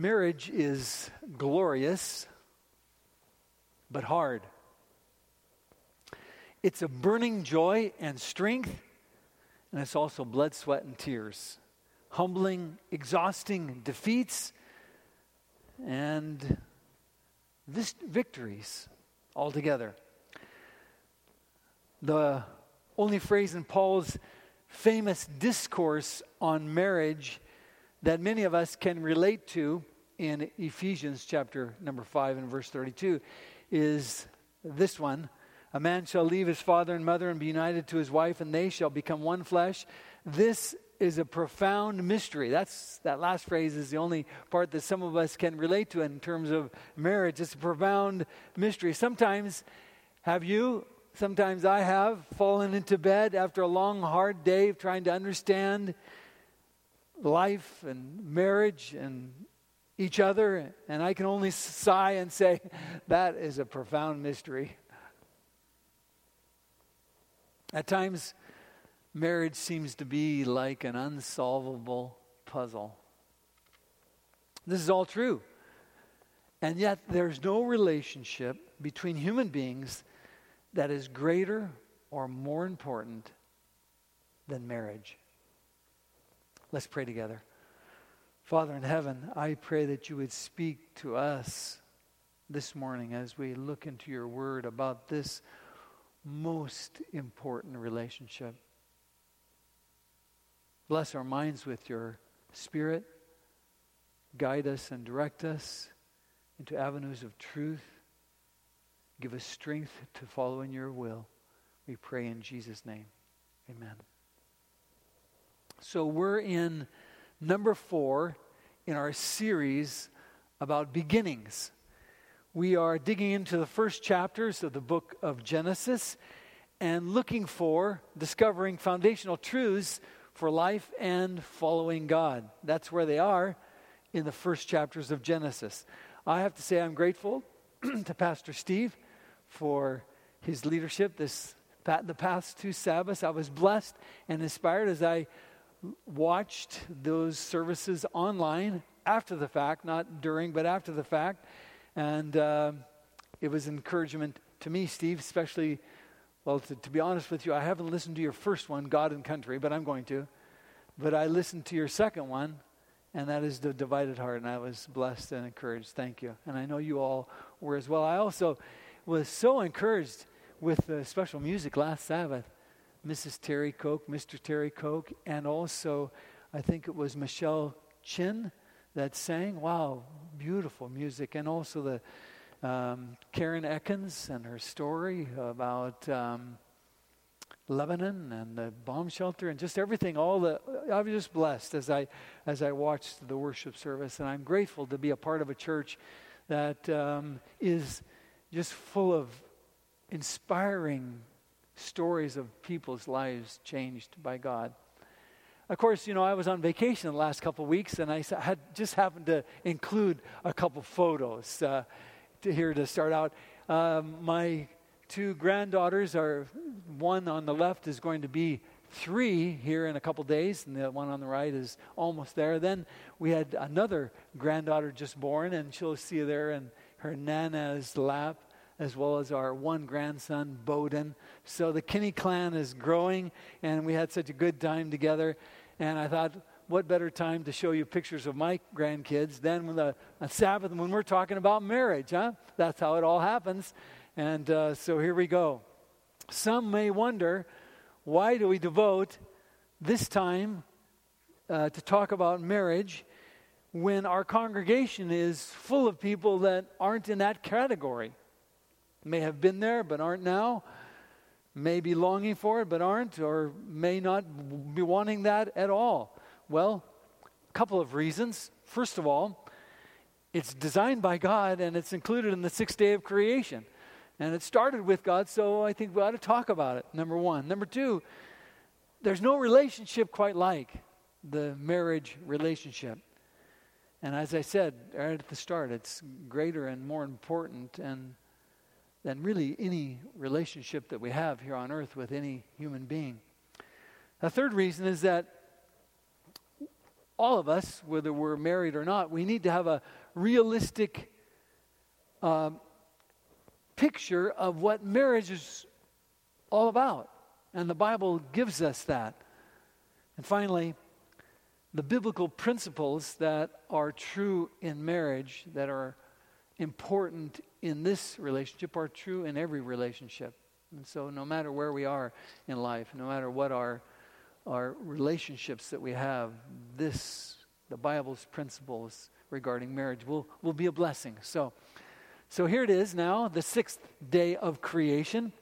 Marriage is glorious, but hard. It's a burning joy and strength, and it's also blood, sweat, and tears. Humbling, exhausting defeats, and this victories altogether. The only phrase in Paul's famous discourse on marriage that many of us can relate to in Ephesians chapter number 5 and verse 32 is this one A man shall leave his father and mother and be united to his wife, and they shall become one flesh. This is a profound mystery. That's that last phrase is the only part that some of us can relate to in terms of marriage. It's a profound mystery. Sometimes have you sometimes I have fallen into bed after a long hard day of trying to understand life and marriage and each other, and I can only sigh and say, that is a profound mystery. At times, marriage seems to be like an unsolvable puzzle. This is all true. And yet, there's no relationship between human beings that is greater or more important than marriage. Let's pray together. Father in heaven, I pray that you would speak to us this morning as we look into your word about this most important relationship. Bless our minds with your spirit. Guide us and direct us into avenues of truth. Give us strength to follow in your will. We pray in Jesus' name. Amen. So we're in number four in our series about beginnings. We are digging into the first chapters of the book of Genesis and looking for, discovering foundational truths for life and following God. That's where they are in the first chapters of Genesis. I have to say, I'm grateful to Pastor Steve for his leadership this the past two Sabbaths. I was blessed and inspired as I watched those services online after the fact, not during, but after the fact. And uh, it was encouragement to me, Steve, especially, well, to, to, be honest with you, I haven't listened to your first one, God and Country, but I'm going to. But I listened to your second one, and that is The Divided Heart, and I was blessed and encouraged. Thank you. And I know you all were as well. I also was so encouraged with the special music last Sabbath. Mrs. Terry Koch, Mr. Terry Koch, and also I think it was Michelle Chin that sang. Wow, beautiful music. And also the um, Karen Ekins and her story about um, Lebanon and the bomb shelter and just everything. All the I was just blessed as I as I watched the worship service, and I'm grateful to be a part of a church that um, is just full of inspiring stories of people's lives changed by God. Of course, you know, I was on vacation the last couple weeks, and I had just happened to include a couple photos uh, to here to start out. Um, my two granddaughters are one on the left is going to be three here in a couple days, and the one on the right is almost there. Then we had another granddaughter just born, and she'll see you there in her nana's lap as well as our one grandson, Bowden. So the Kinney clan is growing, and we had such a good time together. And I thought, what better time to show you pictures of my grandkids than on Sabbath when we're talking about marriage, huh? That's how it all happens. And uh, so here we go. Some may wonder, why do we devote this time uh, to talk about marriage when our congregation is full of people that aren't in that category? May have been there but aren't now, may be longing for it but aren't, or may not be wanting that at all. Well, a couple of reasons. First of all, it's designed by God and it's included in the sixth day of creation. And it started with God, so I think we ought to talk about it, number one. Number two, there's no relationship quite like the marriage relationship. And as I said right at the start, it's greater and more important and than really any relationship that we have here on earth with any human being. The third reason is that all of us, whether we're married or not, we need to have a realistic uh, picture of what marriage is all about. And the Bible gives us that. And finally, the biblical principles that are true in marriage, that are important in this relationship, are true in every relationship. And so, no matter where we are in life, no matter what our, our relationships that we have, this, the Bible's principles regarding marriage, will, will be a blessing. So, so, here it is now, the sixth day of creation.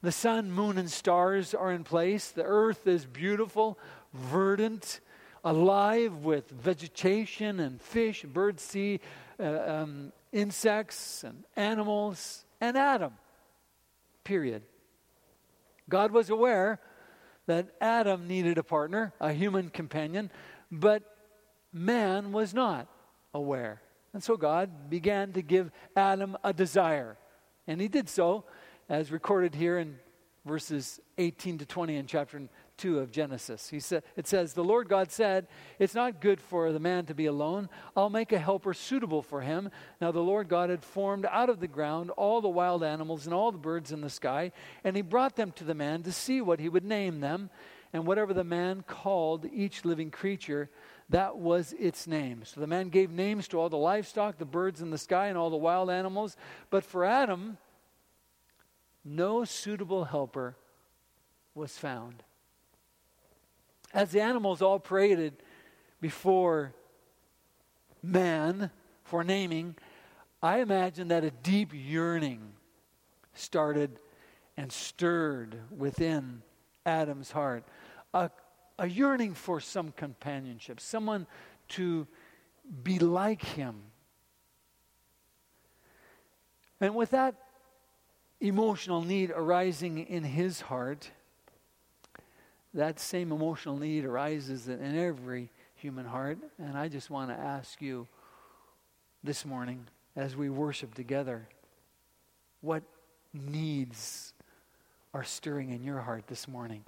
The sun, moon, and stars are in place. The earth is beautiful, verdant, alive with vegetation and fish, birds, sea, uh, um, insects, and animals, and Adam. Period. God was aware that Adam needed a partner, a human companion, but man was not aware. And so God began to give Adam a desire. And he did so, as recorded here in verses 18 to 20 in chapter 2 of Genesis. He said, it says, The Lord God said, It's not good for the man to be alone. I'll make a helper suitable for him. Now the Lord God had formed out of the ground all the wild animals and all the birds in the sky, and he brought them to the man to see what he would name them. And whatever the man called each living creature, that was its name. So the man gave names to all the livestock, the birds in the sky, and all the wild animals. But for Adam, no suitable helper was found. As the animals all paraded before man for naming, I imagine that a deep yearning started and stirred within Adam's heart. A, a yearning for some companionship, someone to be like him. And with that emotional need arising in his heart, that same emotional need arises in every human heart. And I just want to ask you this morning as we worship together what needs are stirring in your heart this morning?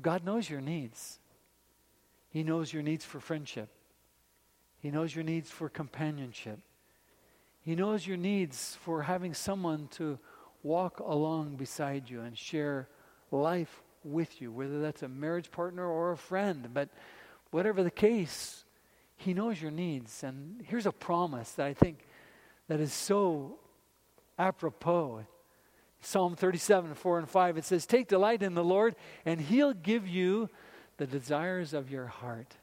God knows your needs. He knows your needs for friendship. He knows your needs for companionship. He knows your needs for having someone to walk along beside you and share life with you, whether that's a marriage partner or a friend. But whatever the case, He knows your needs. And here's a promise that I think that is so apropos. Psalm 37, 4 and 5, it says, Take delight in the Lord, and He'll give you the desires of your heart.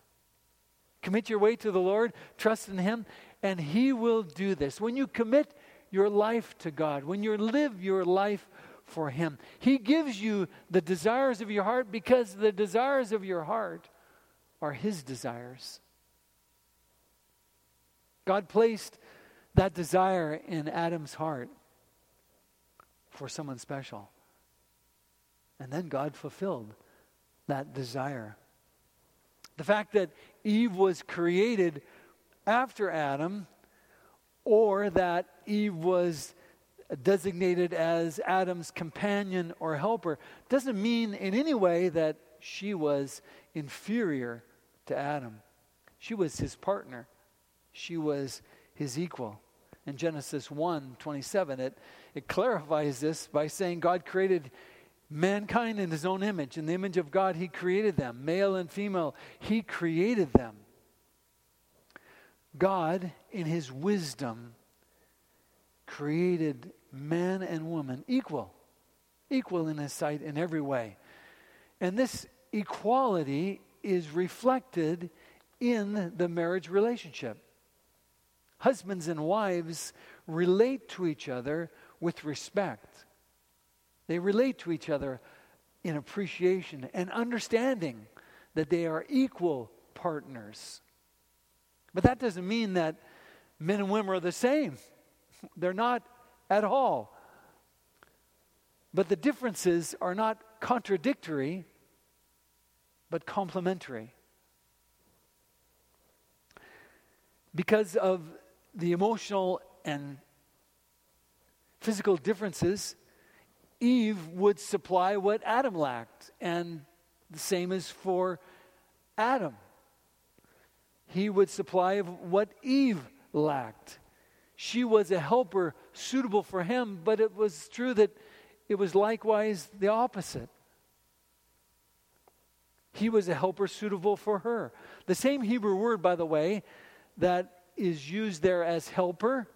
Commit your way to the Lord, trust in Him, and He will do this. When you commit your life to God, when you live your life for Him, He gives you the desires of your heart because the desires of your heart are His desires. God placed that desire in Adam's heart for someone special. And then God fulfilled that desire. The fact that Eve was created after Adam, or that Eve was designated as Adam's companion or helper, doesn't mean in any way that she was inferior to Adam. She was his partner, she was his equal. In Genesis 1 27, it, it clarifies this by saying God created mankind in his own image. In the image of God, he created them, male and female. He created them. God, in his wisdom, created man and woman equal, equal in his sight in every way. And this equality is reflected in the marriage relationship. Husbands and wives relate to each other with respect. They relate to each other in appreciation and understanding that they are equal partners. But that doesn't mean that men and women are the same. They're not at all. But the differences are not contradictory, but complementary. Because of the emotional and physical differences, Eve would supply what Adam lacked, and the same is for Adam. he would supply what Eve lacked. She was a helper suitable for him, but it was true that it was likewise the opposite. He was a helper suitable for her. The same Hebrew word, by the way, that is used there as helper,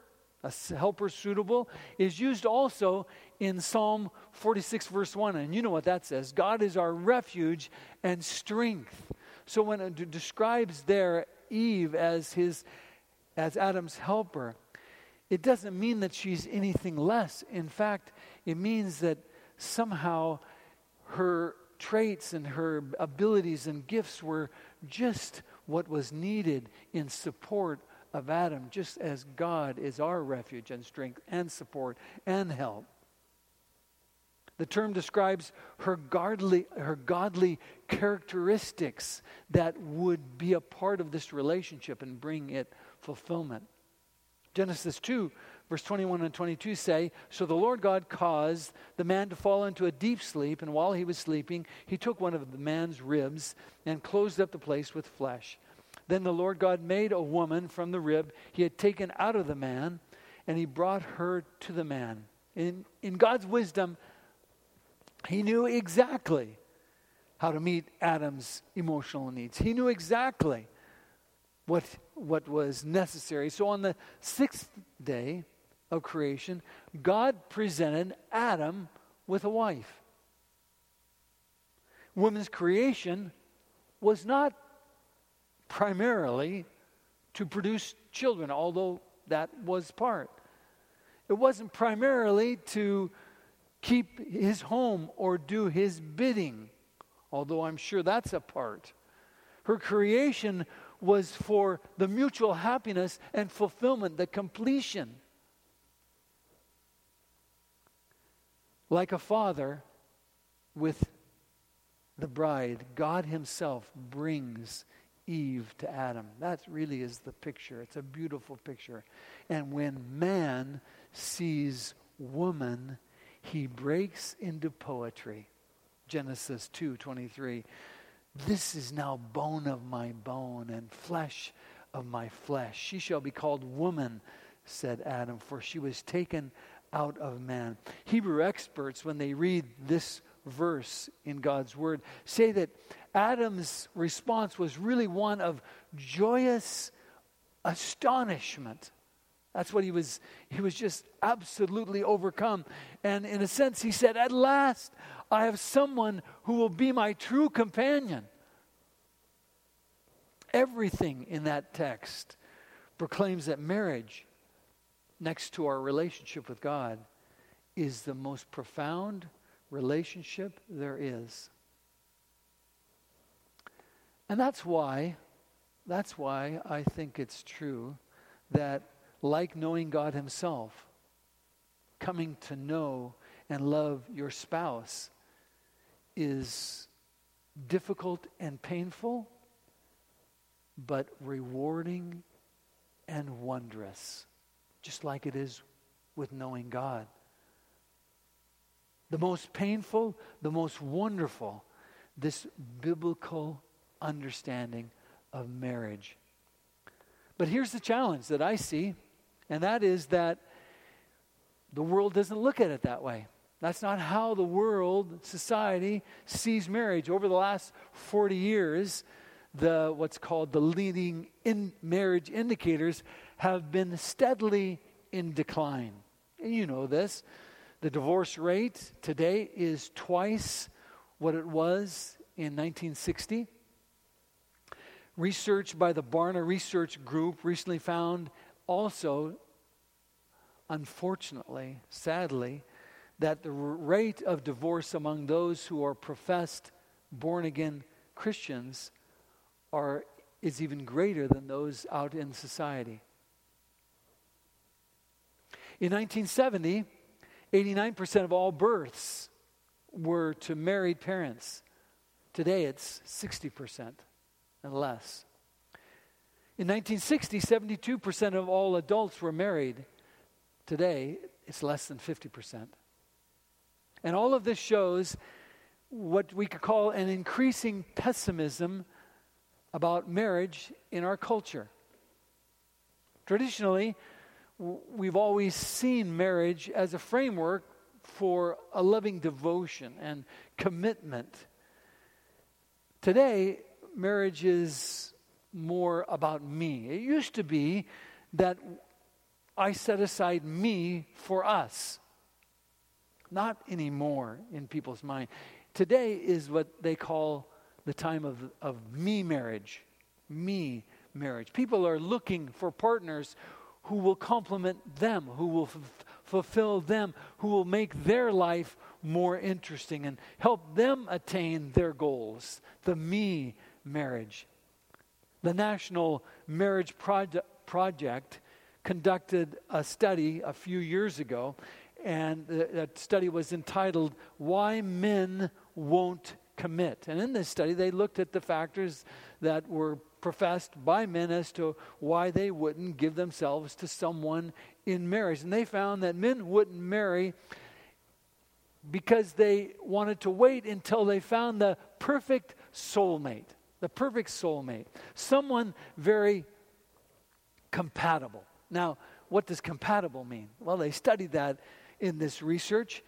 a helper suitable, is used also in Psalm 46, verse 1. And you know what that says God is our refuge and strength. So when it describes there Eve as his as Adam's helper, it doesn't mean that she's anything less. In fact, it means that somehow her traits and her abilities and gifts were just what was needed in support of Adam, just as God is our refuge and strength and support and help. The term describes her godly, her godly characteristics that would be a part of this relationship and bring it fulfillment. Genesis 2, verse 21 and 22 say So the Lord God caused the man to fall into a deep sleep, and while he was sleeping, he took one of the man's ribs and closed up the place with flesh. Then the Lord God made a woman from the rib he had taken out of the man, and he brought her to the man. In, in God's wisdom, he knew exactly how to meet Adam's emotional needs. He knew exactly what, what was necessary. So on the sixth day of creation, God presented Adam with a wife. Woman's creation was not primarily to produce children, although that was part. It wasn't primarily to keep his home or do his bidding, although I'm sure that's a part. Her creation was for the mutual happiness and fulfillment, the completion. Like a father with the bride, God Himself brings Eve to Adam. That really is the picture. It's a beautiful picture. And when man sees woman, he breaks into poetry. Genesis 2:23. This is now bone of my bone and flesh of my flesh. She shall be called woman, said Adam, for she was taken out of man. Hebrew experts, when they read this verse in God's word, say that Adam's response was really one of joyous astonishment. That's what he was. He was just absolutely overcome. And in a sense, he said, At last, I have someone who will be my true companion. Everything in that text proclaims that marriage, next to our relationship with God, is the most profound relationship there is. And that's why, that's why I think it's true that, like knowing God Himself, coming to know and love your spouse is difficult and painful, but rewarding and wondrous, just like it is with knowing God. The most painful, the most wonderful, this biblical understanding of marriage. But here's the challenge that I see, and that is that the world doesn't look at it that way. That's not how the world, society, sees marriage. Over the last 40 years, the what's called the leading in marriage indicators have been steadily in decline. And you know this. The divorce rate today is twice what it was in 1960. Research by the Barna Research Group recently found also, unfortunately, sadly, that the rate of divorce among those who are professed born again Christians are, is even greater than those out in society. In 1970, 89% of all births were to married parents. Today it's 60% and less. In 1960, 72% of all adults were married. Today, it's less than 50%. And all of this shows what we could call an increasing pessimism about marriage in our culture. Traditionally, we've always seen marriage as a framework for a loving devotion and commitment. Today, marriage is more about me. It used to be that I set aside me for us. Not anymore in people's mind. Today is what they call the time of, of me marriage. Me marriage. People are looking for partners who will complement them, who will f- fulfill them, who will make their life more interesting and help them attain their goals. The me marriage. The National Marriage Project conducted a study a few years ago, and that study was entitled Why Men Won't Commit. And in this study, they looked at the factors that were professed by men as to why they wouldn't give themselves to someone in marriage. And they found that men wouldn't marry because they wanted to wait until they found the perfect soulmate, the perfect soulmate, someone very compatible. Now, what does compatible mean? Well, they studied that in this research,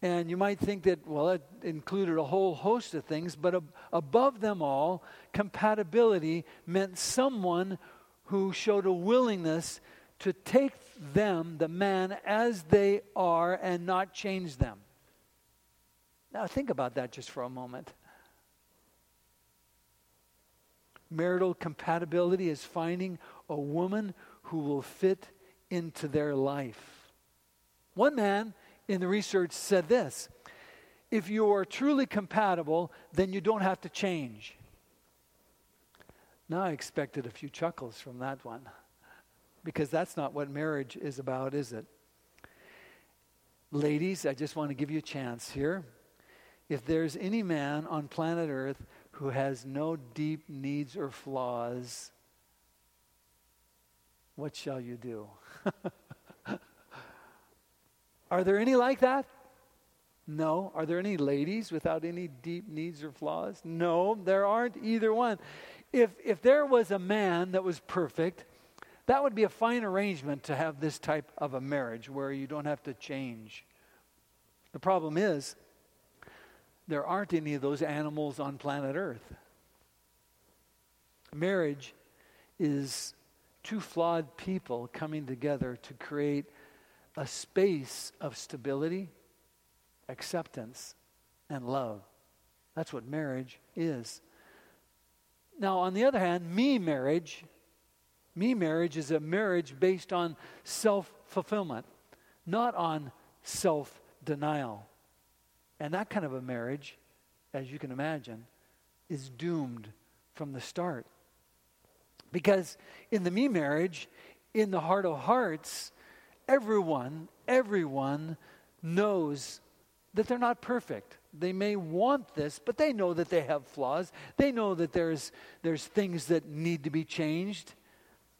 and you might think that, well, it included a whole host of things, but ab- above them all, compatibility meant someone who showed a willingness to take them, the man, as they are and not change them. Now, think about that just for a moment. Marital compatibility is finding a woman who will fit into their life. One man in the research said this if you are truly compatible, then you don't have to change. Now I expected a few chuckles from that one because that's not what marriage is about, is it? Ladies, I just want to give you a chance here. If there's any man on planet Earth who has no deep needs or flaws, what shall you do? Are there any like that? No. Are there any ladies without any deep needs or flaws? No, there aren't either one. If, if there was a man that was perfect, that would be a fine arrangement to have this type of a marriage where you don't have to change. The problem is, there aren't any of those animals on planet Earth. Marriage is two flawed people coming together to create a space of stability, acceptance, and love. That's what marriage is. Now, on the other hand, me marriage, me marriage is a marriage based on self fulfillment, not on self denial. And that kind of a marriage, as you can imagine, is doomed from the start. Because in the me marriage, in the heart of hearts, everyone, everyone knows that they're not perfect. They may want this, but they know that they have flaws. They know that there's, there's things that need to be changed.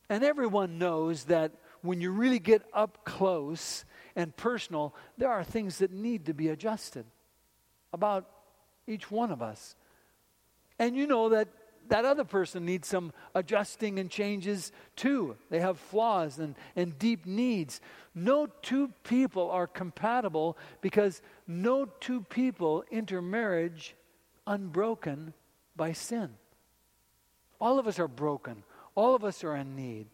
And everyone knows that when you really get up close and personal, there are things that need to be adjusted about each one of us. And you know that that other person needs some adjusting and changes too. They have flaws and, and deep needs. No two people are compatible because no two people enter marriage unbroken by sin. All of us are broken, all of us are in need,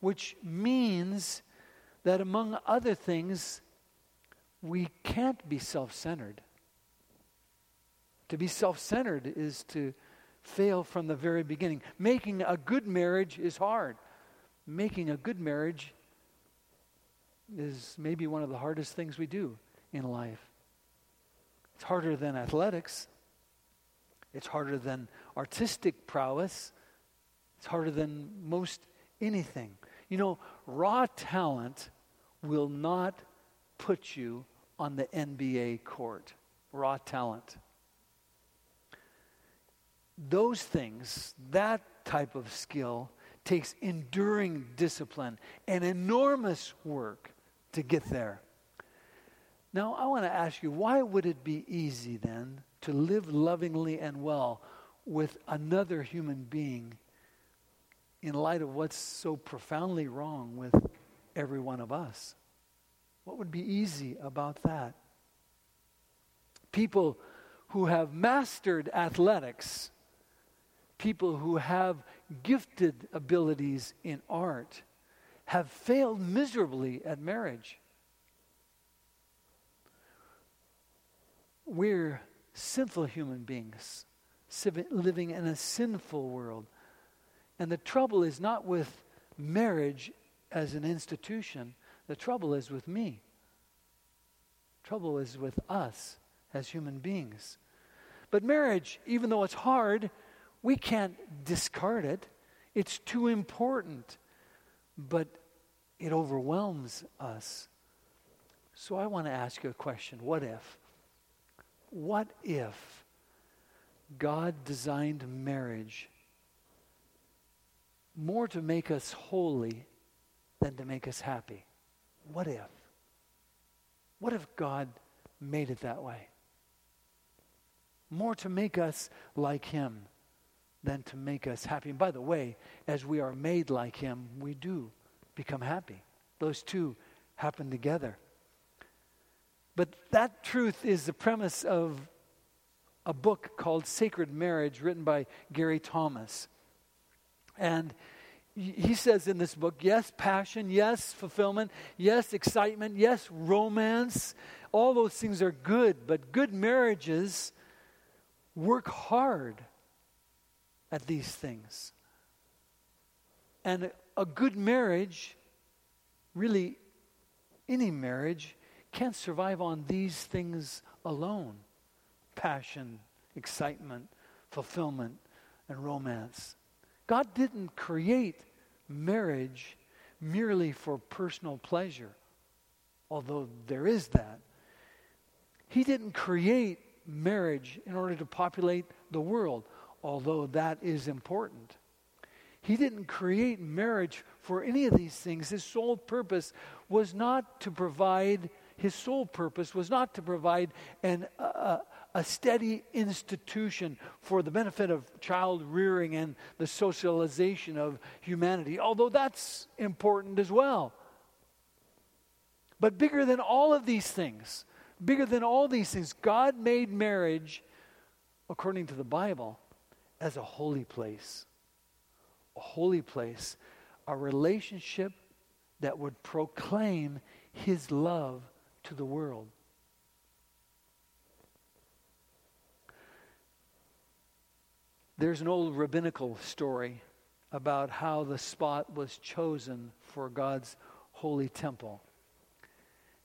which means that among other things, we can't be self centered. To be self centered is to fail from the very beginning. Making a good marriage is hard. Making a good marriage is maybe one of the hardest things we do in life. It's harder than athletics. It's harder than artistic prowess. It's harder than most anything. You know, raw talent will not put you on the NBA court. Raw talent those things, that type of skill, takes enduring discipline and enormous work to get there. Now, I want to ask you why would it be easy then to live lovingly and well with another human being in light of what's so profoundly wrong with every one of us? What would be easy about that? People who have mastered athletics, people who have gifted abilities in art, have failed miserably at marriage. We're sinful human beings living in a sinful world. And the trouble is not with marriage as an institution, the trouble is with me. Trouble is with us as human beings. But marriage, even though it's hard, we can't discard it. It's too important. But it overwhelms us. So I want to ask you a question. What if? What if God designed marriage more to make us holy than to make us happy? What if? What if God made it that way? more to make us like Him than to make us happy. And by the way, as we are made like Him, we do become happy. Those two happen together. But that truth is the premise of a book called Sacred Marriage, written by Gary Thomas. And he says in this book yes, passion, yes, fulfillment, yes, excitement, yes, romance. All those things are good, but good marriages work hard at these things. And a good marriage, really any marriage, can't survive on these things alone passion, excitement, fulfillment, and romance. God didn't create marriage merely for personal pleasure, although there is that. He didn't create marriage in order to populate the world, although that is important. He didn't create marriage for any of these things. His sole purpose was not to provide, his sole purpose was not to provide an, a steady institution for the benefit of child rearing and the socialization of humanity, although that's important as well. But bigger than all of these things bigger than all these things. God made marriage, according to the Bible, as a holy place. A holy place. A relationship that would proclaim his love to the world. There's an old rabbinical story about how the spot was chosen for God's holy temple.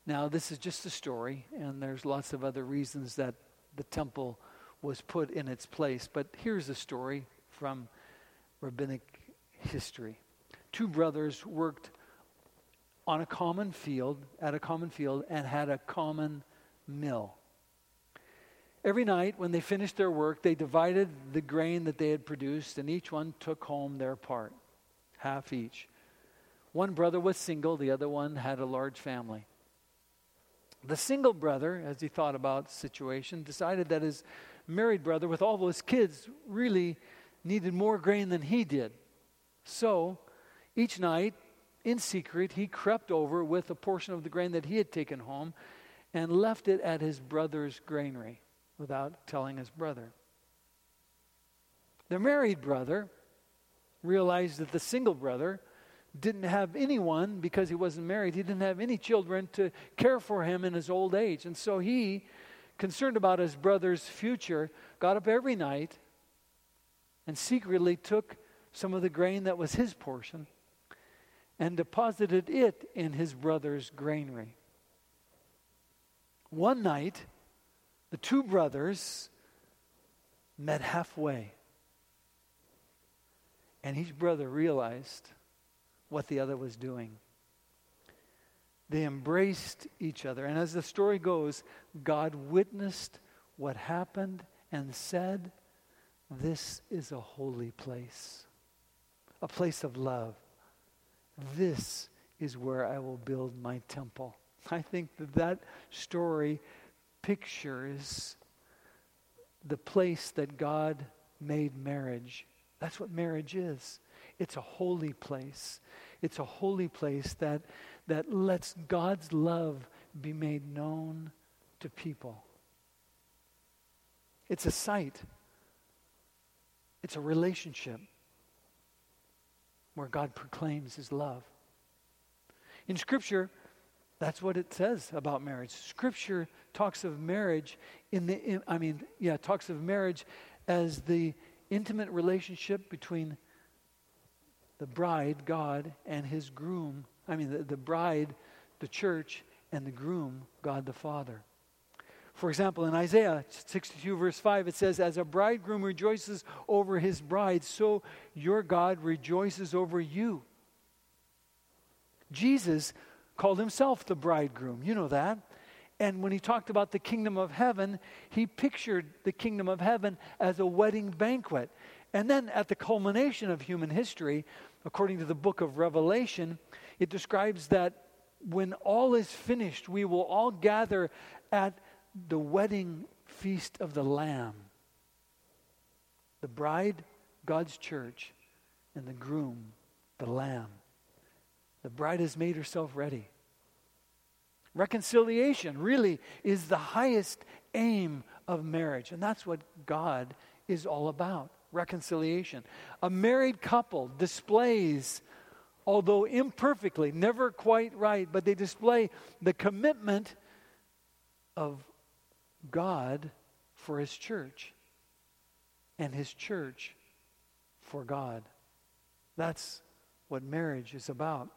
Now, this is just a story, and there's lots of other reasons that the temple was put in its place. But here's a story from rabbinic history. Two brothers worked on a common field, at a common field, and had a common mill. Every night, when they finished their work, they divided the grain that they had produced, and each one took home their part, half each. One brother was single, the other one had a large family. The single brother, as he thought about the situation, decided that his married brother, with all those kids, really needed more grain than he did. So, each night, in secret, he crept over with a portion of the grain that he had taken home and left it at his brother's granary without telling his brother. The married brother realized that the single brother didn't have anyone because he wasn't married. He didn't have any children to care for him in his old age. And so he, concerned about his brother's future, got up every night and secretly took some of the grain that was his portion and deposited it in his brother's granary. One night, the two brothers met halfway. And each brother realized what the other was doing. They embraced each other. And as the story goes, God witnessed what happened and said, This is a holy place, a place of love. This is where I will build my temple. I think that that story pictures the place that God made marriage. That's what marriage is. It's a holy place. It's a holy place that, that lets God's love be made known to people. It's a site, it's a relationship where God proclaims his love. In Scripture, that's what it says about marriage. Scripture talks of marriage in the, in, I mean, yeah, talks of marriage as the intimate relationship between the bride, God, and his groom. I mean, the, the bride, the church, and the groom, God the Father. For example, in Isaiah 62, verse 5, it says, As a bridegroom rejoices over his bride, so your God rejoices over you. Jesus called himself the bridegroom. You know that. And when he talked about the kingdom of heaven, he pictured the kingdom of heaven as a wedding banquet. And then at the culmination of human history, according to the book of Revelation, it describes that when all is finished, we will all gather at the wedding feast of the Lamb. The bride, God's church, and the groom, the Lamb. The bride has made herself ready. Reconciliation really is the highest aim of marriage, and that's what God is all about reconciliation. A married couple displays, although imperfectly, never quite right, but they display the commitment of God for his church and his church for God. That's what marriage is about.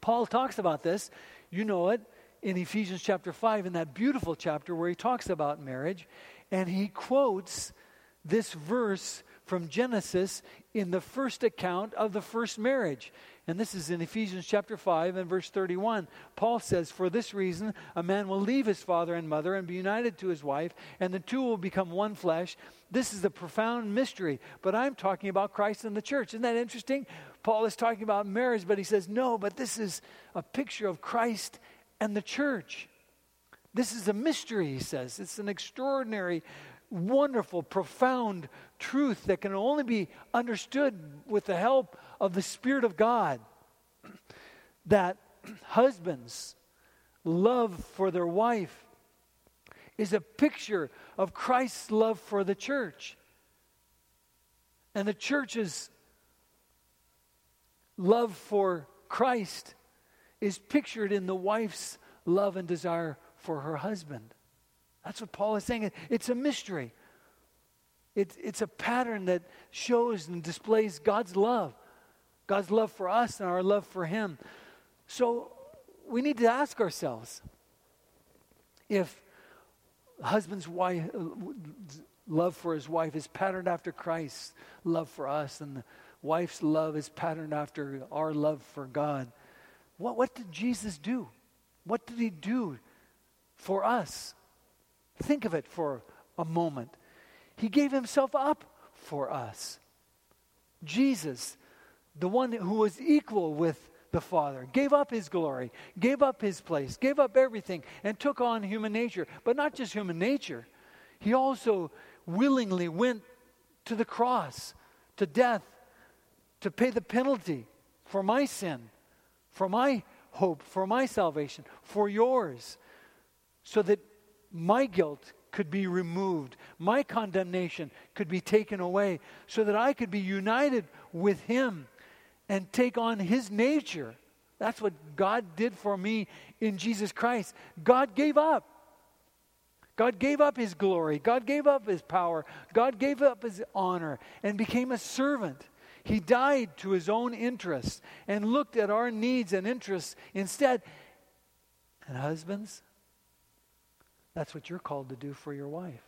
Paul talks about this, you know it, in Ephesians chapter 5, in that beautiful chapter where he talks about marriage, and he quotes this verse from Genesis in the first account of the first marriage. And this is in Ephesians chapter 5 and verse 31. Paul says, For this reason, a man will leave his father and mother and be united to his wife, and the two will become one flesh. This is a profound mystery, but I'm talking about Christ and the church. Isn't that interesting? Paul is talking about marriage, but he says, No, but this is a picture of Christ and the church. This is a mystery, he says. It's an extraordinary wonderful, profound truth that can only be understood with the help of the Spirit of God. That husbands' love for their wife is a picture of Christ's love for the church. And the church's love for Christ is pictured in the wife's love and desire for her husband. That's what Paul is saying. It's a mystery. It, it's a pattern that shows and displays God's love, God's love for us and our love for Him. So we need to ask ourselves if husband's wife, love for his wife is patterned after Christ's love for us, and the wife's love is patterned after our love for God. What, what did Jesus do? What did he do for us? Think of it for a moment. He gave himself up for us. Jesus, the one who was equal with the Father, gave up his glory, gave up his place, gave up everything, and took on human nature. But not just human nature, he also willingly went to the cross, to death, to pay the penalty for my sin, for my hope, for my salvation, for yours, so that my guilt could be removed, my condemnation could be taken away, so that I could be united with Him and take on His nature. That's what God did for me in Jesus Christ. God gave up. God gave up His glory. God gave up His power. God gave up His honor and became a servant. He died to His own interests and looked at our needs and interests instead. And husbands, that's what you're called to do for your wife.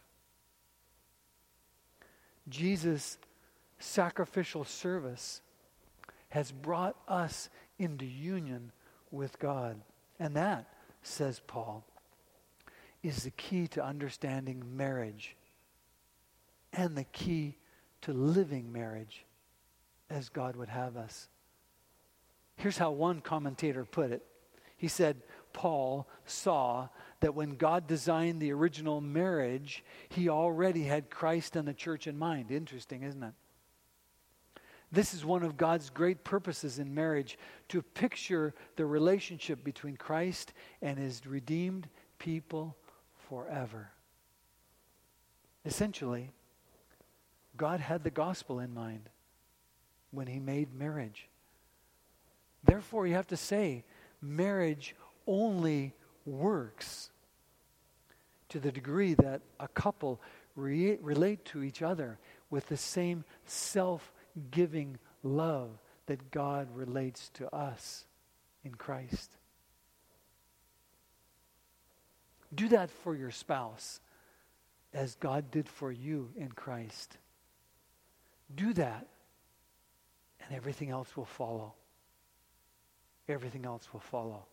Jesus' sacrificial service has brought us into union with God. And that, says Paul, is the key to understanding marriage and the key to living marriage as God would have us. Here's how one commentator put it. He said, Paul saw that when God designed the original marriage, he already had Christ and the church in mind. Interesting, isn't it? This is one of God's great purposes in marriage to picture the relationship between Christ and his redeemed people forever. Essentially, God had the gospel in mind when he made marriage. Therefore, you have to say, marriage only works to the degree that a couple re- relate to each other with the same self giving love that God relates to us in Christ. Do that for your spouse as God did for you in Christ. Do that, and everything else will follow. Everything else will follow.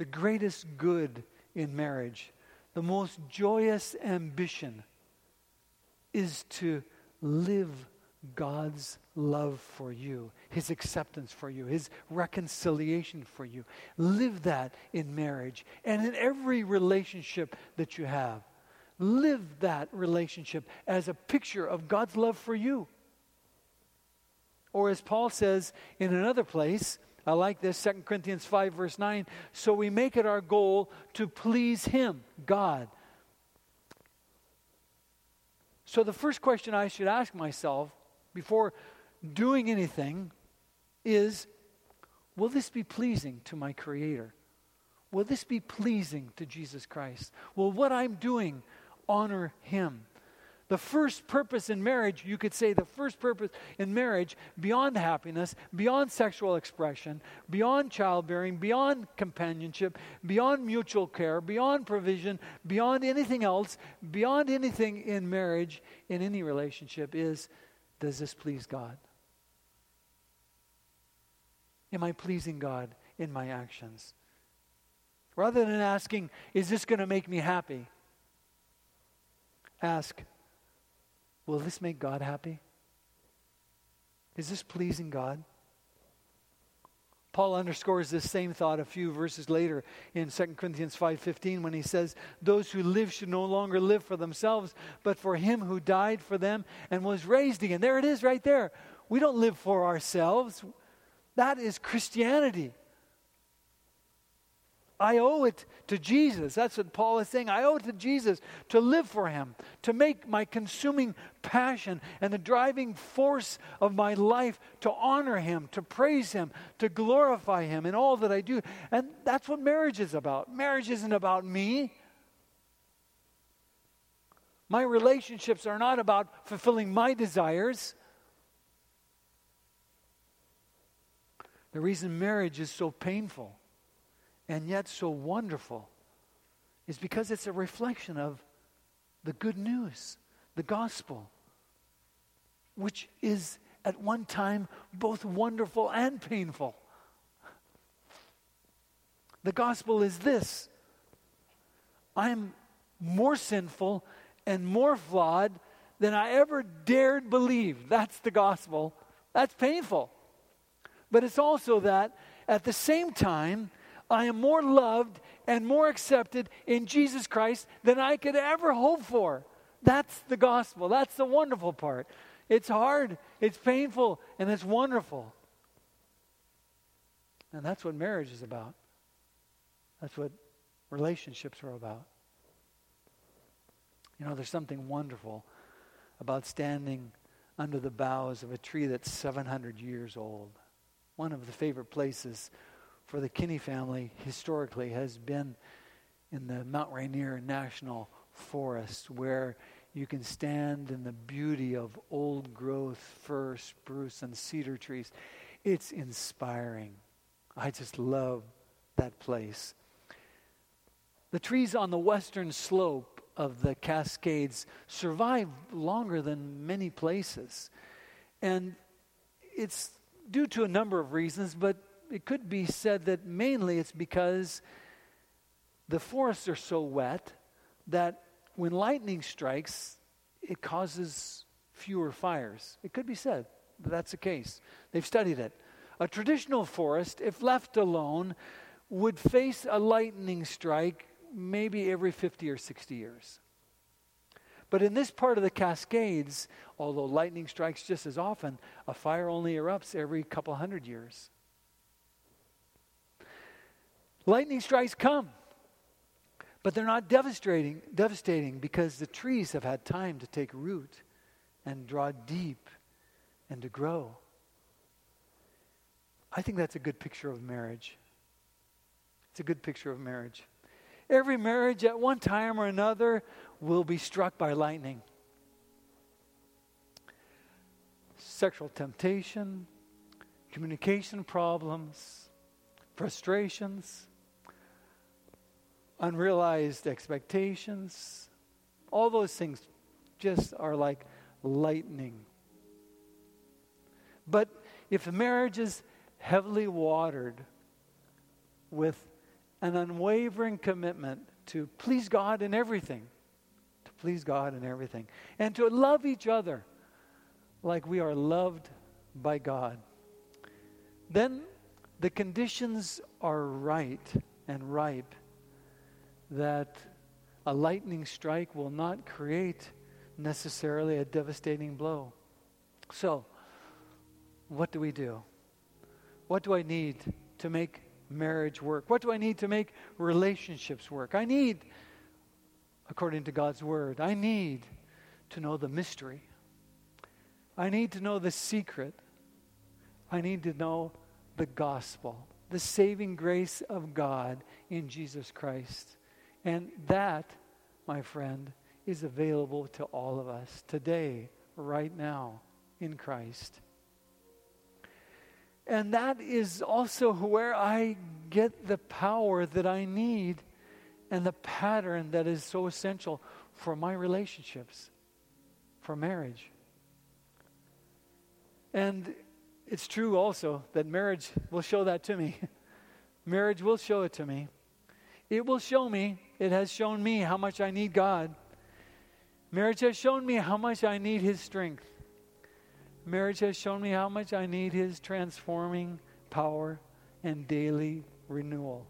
The greatest good in marriage, the most joyous ambition, is to live God's love for you, His acceptance for you, His reconciliation for you. Live that in marriage and in every relationship that you have. Live that relationship as a picture of God's love for you. Or as Paul says in another place, I like this, 2 Corinthians 5, verse 9. So we make it our goal to please Him, God. So the first question I should ask myself before doing anything is Will this be pleasing to my Creator? Will this be pleasing to Jesus Christ? Will what I'm doing honor Him? The first purpose in marriage, you could say the first purpose in marriage, beyond happiness, beyond sexual expression, beyond childbearing, beyond companionship, beyond mutual care, beyond provision, beyond anything else, beyond anything in marriage, in any relationship, is does this please God? Am I pleasing God in my actions? Rather than asking, is this going to make me happy? Ask, will this make God happy? Is this pleasing God? Paul underscores this same thought a few verses later in 2 Corinthians 5:15 when he says, "Those who live should no longer live for themselves, but for him who died for them and was raised again." There it is right there. We don't live for ourselves. That is Christianity. I owe it to Jesus. That's what Paul is saying. I owe it to Jesus to live for him, to make my consuming passion and the driving force of my life to honor him, to praise him, to glorify him in all that I do. And that's what marriage is about. Marriage isn't about me. My relationships are not about fulfilling my desires. The reason marriage is so painful and yet so wonderful is because it's a reflection of the good news, the gospel, which is at one time both wonderful and painful. The gospel is this I'm more sinful and more flawed than I ever dared believe. That's the gospel. That's painful. But it's also that at the same time, I am more loved and more accepted in Jesus Christ than I could ever hope for. That's the gospel. That's the wonderful part. It's hard, it's painful, and it's wonderful. And that's what marriage is about. That's what relationships are about. You know, there's something wonderful about standing under the boughs of a tree that's 700 years old. One of the favorite places for the Kinney family historically has been in the Mount Rainier National Forest, where you can stand in the beauty of old growth fir, spruce, and cedar trees. It's inspiring. I just love that place. The trees on the western slope of the Cascades survive longer than many places. And it's due to a number of reasons, but it could be said that mainly it's because the forests are so wet that when lightning strikes, it causes fewer fires. It could be said that that's the case. They've studied it. A traditional forest, if left alone, would face a lightning strike maybe every 50 or 60 years. But in this part of the Cascades, although lightning strikes just as often, a fire only erupts every couple hundred years. Lightning strikes come, but they're not devastating, devastating because the trees have had time to take root and draw deep and to grow. I think that's a good picture of marriage. It's a good picture of marriage. Every marriage at one time or another will be struck by lightning. Sexual temptation, communication problems, frustrations, unrealized expectations, all those things just are like lightning. But if the marriage is heavily watered with an unwavering commitment to please God in everything, to please God in everything, and to love each other like we are loved by God, then the conditions are right and ripe that a lightning strike will not create necessarily a devastating blow. So, what do we do? What do I need to make marriage work? What do I need to make relationships work? I need, according to God's word, I need to know the mystery. I need to know the secret. I need to know the gospel, the saving grace of God in Jesus Christ. And that, my friend, is available to all of us today, right now, in Christ. And that is also where I get the power that I need and the pattern that is so essential for my relationships, for marriage. And it's true also that marriage will show that to me. marriage will show it to me. It will show me, it has shown me how much I need God. Marriage has shown me how much I need His strength. Marriage has shown me how much I need His transforming power and daily renewal.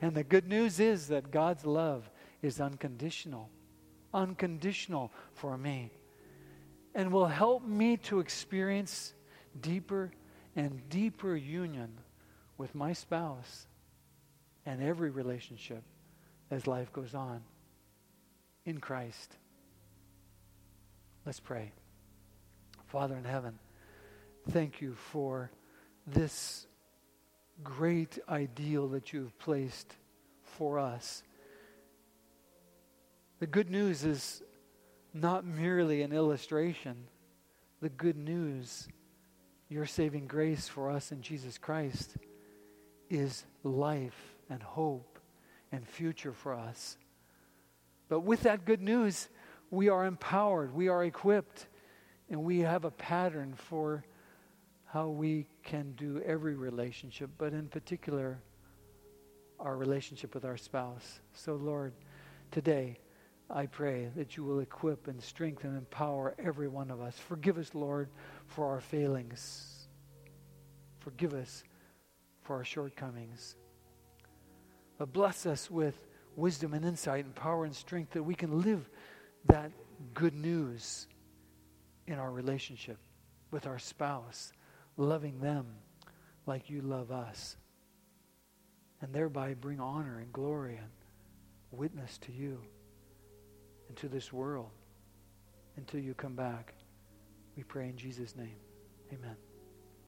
And the good news is that God's love is unconditional, unconditional for me, and will help me to experience deeper and deeper union with my spouse and every relationship as life goes on in Christ. Let's pray. Father in heaven, thank you for this great ideal that you've placed for us. The good news is not merely an illustration. The good news, your saving grace for us in Jesus Christ, is life and hope and future for us. But with that good news, we are empowered, we are equipped, and we have a pattern for how we can do every relationship, but in particular, our relationship with our spouse. So, Lord, today, I pray that you will equip and strengthen and empower every one of us. Forgive us, Lord, for our failings. Forgive us for our shortcomings. Bless us with wisdom and insight and power and strength that we can live that good news in our relationship with our spouse, loving them like you love us, and thereby bring honor and glory and witness to you and to this world until you come back. We pray in Jesus' name. Amen.